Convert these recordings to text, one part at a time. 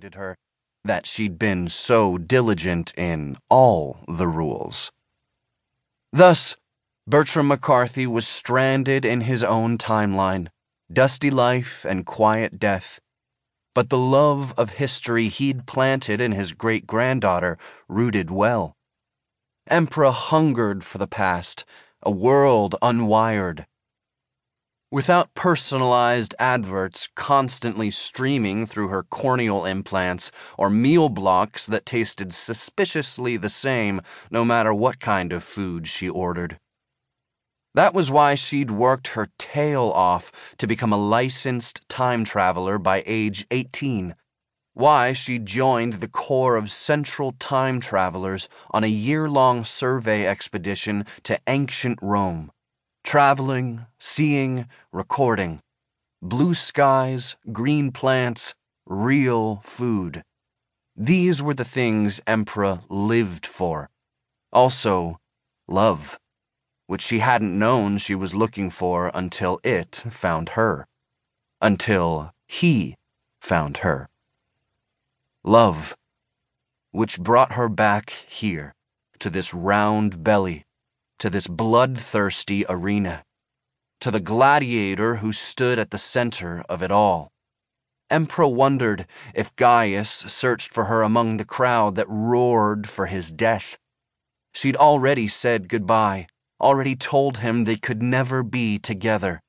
reminded her that she'd been so diligent in all the rules. Thus, Bertram McCarthy was stranded in his own timeline, dusty life and quiet death. But the love of history he'd planted in his great granddaughter rooted well. Emperor hungered for the past, a world unwired. Without personalized adverts constantly streaming through her corneal implants or meal blocks that tasted suspiciously the same no matter what kind of food she ordered. That was why she'd worked her tail off to become a licensed time traveler by age 18. Why she'd joined the Corps of Central Time Travelers on a year long survey expedition to ancient Rome traveling, seeing, recording. Blue skies, green plants, real food. These were the things Emperor lived for. Also, love, which she hadn't known she was looking for until it found her. Until he found her. Love, which brought her back here, to this round belly to this bloodthirsty arena, to the gladiator who stood at the center of it all. Emperor wondered if Gaius searched for her among the crowd that roared for his death. She'd already said goodbye, already told him they could never be together.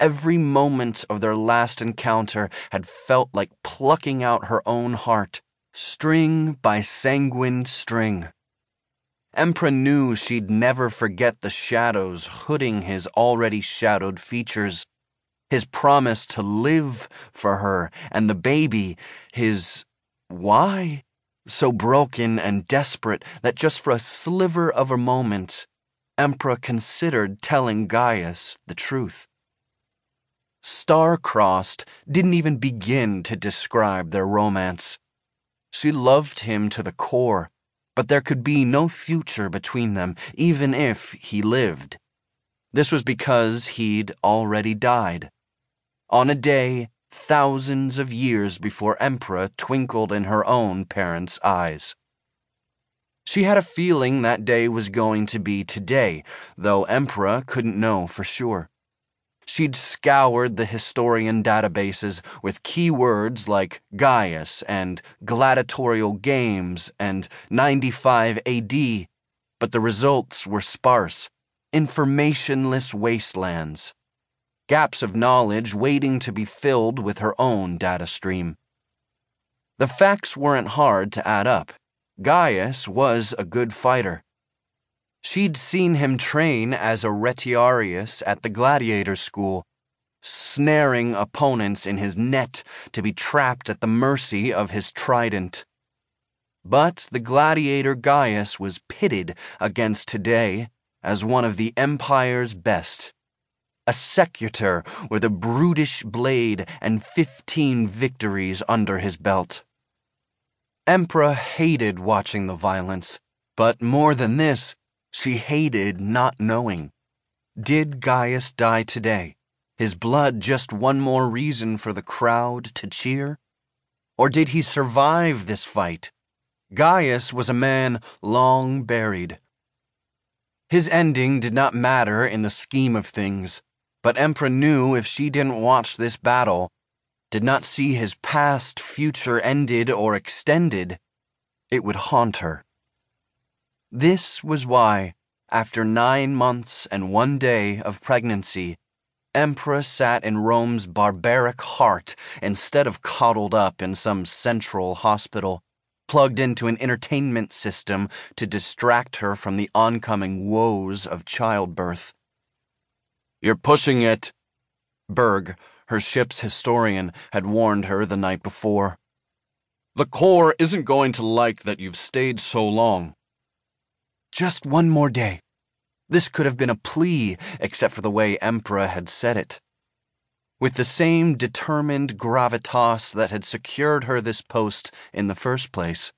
Every moment of their last encounter had felt like plucking out her own heart, string by sanguine string. Emperor knew she'd never forget the shadows hooding his already shadowed features, his promise to live for her, and the baby, his why? So broken and desperate that just for a sliver of a moment, Emperor considered telling Gaius the truth. Star-crossed didn't even begin to describe their romance. She loved him to the core but there could be no future between them, even if he lived. This was because he'd already died. On a day thousands of years before Emperor twinkled in her own parents' eyes. She had a feeling that day was going to be today, though Emperor couldn't know for sure. She'd scoured the historian databases with keywords like Gaius and gladiatorial games and 95 AD, but the results were sparse, informationless wastelands. Gaps of knowledge waiting to be filled with her own data stream. The facts weren't hard to add up. Gaius was a good fighter. She'd seen him train as a retiarius at the gladiator school, snaring opponents in his net to be trapped at the mercy of his trident. But the gladiator Gaius was pitted against today as one of the Empire's best. A secutor with a brutish blade and fifteen victories under his belt. Emperor hated watching the violence, but more than this, she hated not knowing. Did Gaius die today? His blood just one more reason for the crowd to cheer? Or did he survive this fight? Gaius was a man long buried. His ending did not matter in the scheme of things, but Emperor knew if she didn't watch this battle, did not see his past future ended or extended, it would haunt her. This was why, after nine months and one day of pregnancy, Emperor sat in Rome's barbaric heart instead of coddled up in some central hospital, plugged into an entertainment system to distract her from the oncoming woes of childbirth. You're pushing it, Berg, her ship's historian, had warned her the night before. The Corps isn't going to like that you've stayed so long. Just one more day. This could have been a plea, except for the way Emperor had said it. With the same determined gravitas that had secured her this post in the first place.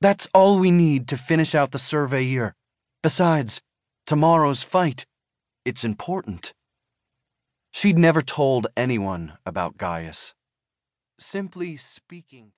That's all we need to finish out the survey year. Besides, tomorrow's fight, it's important. She'd never told anyone about Gaius. Simply speaking.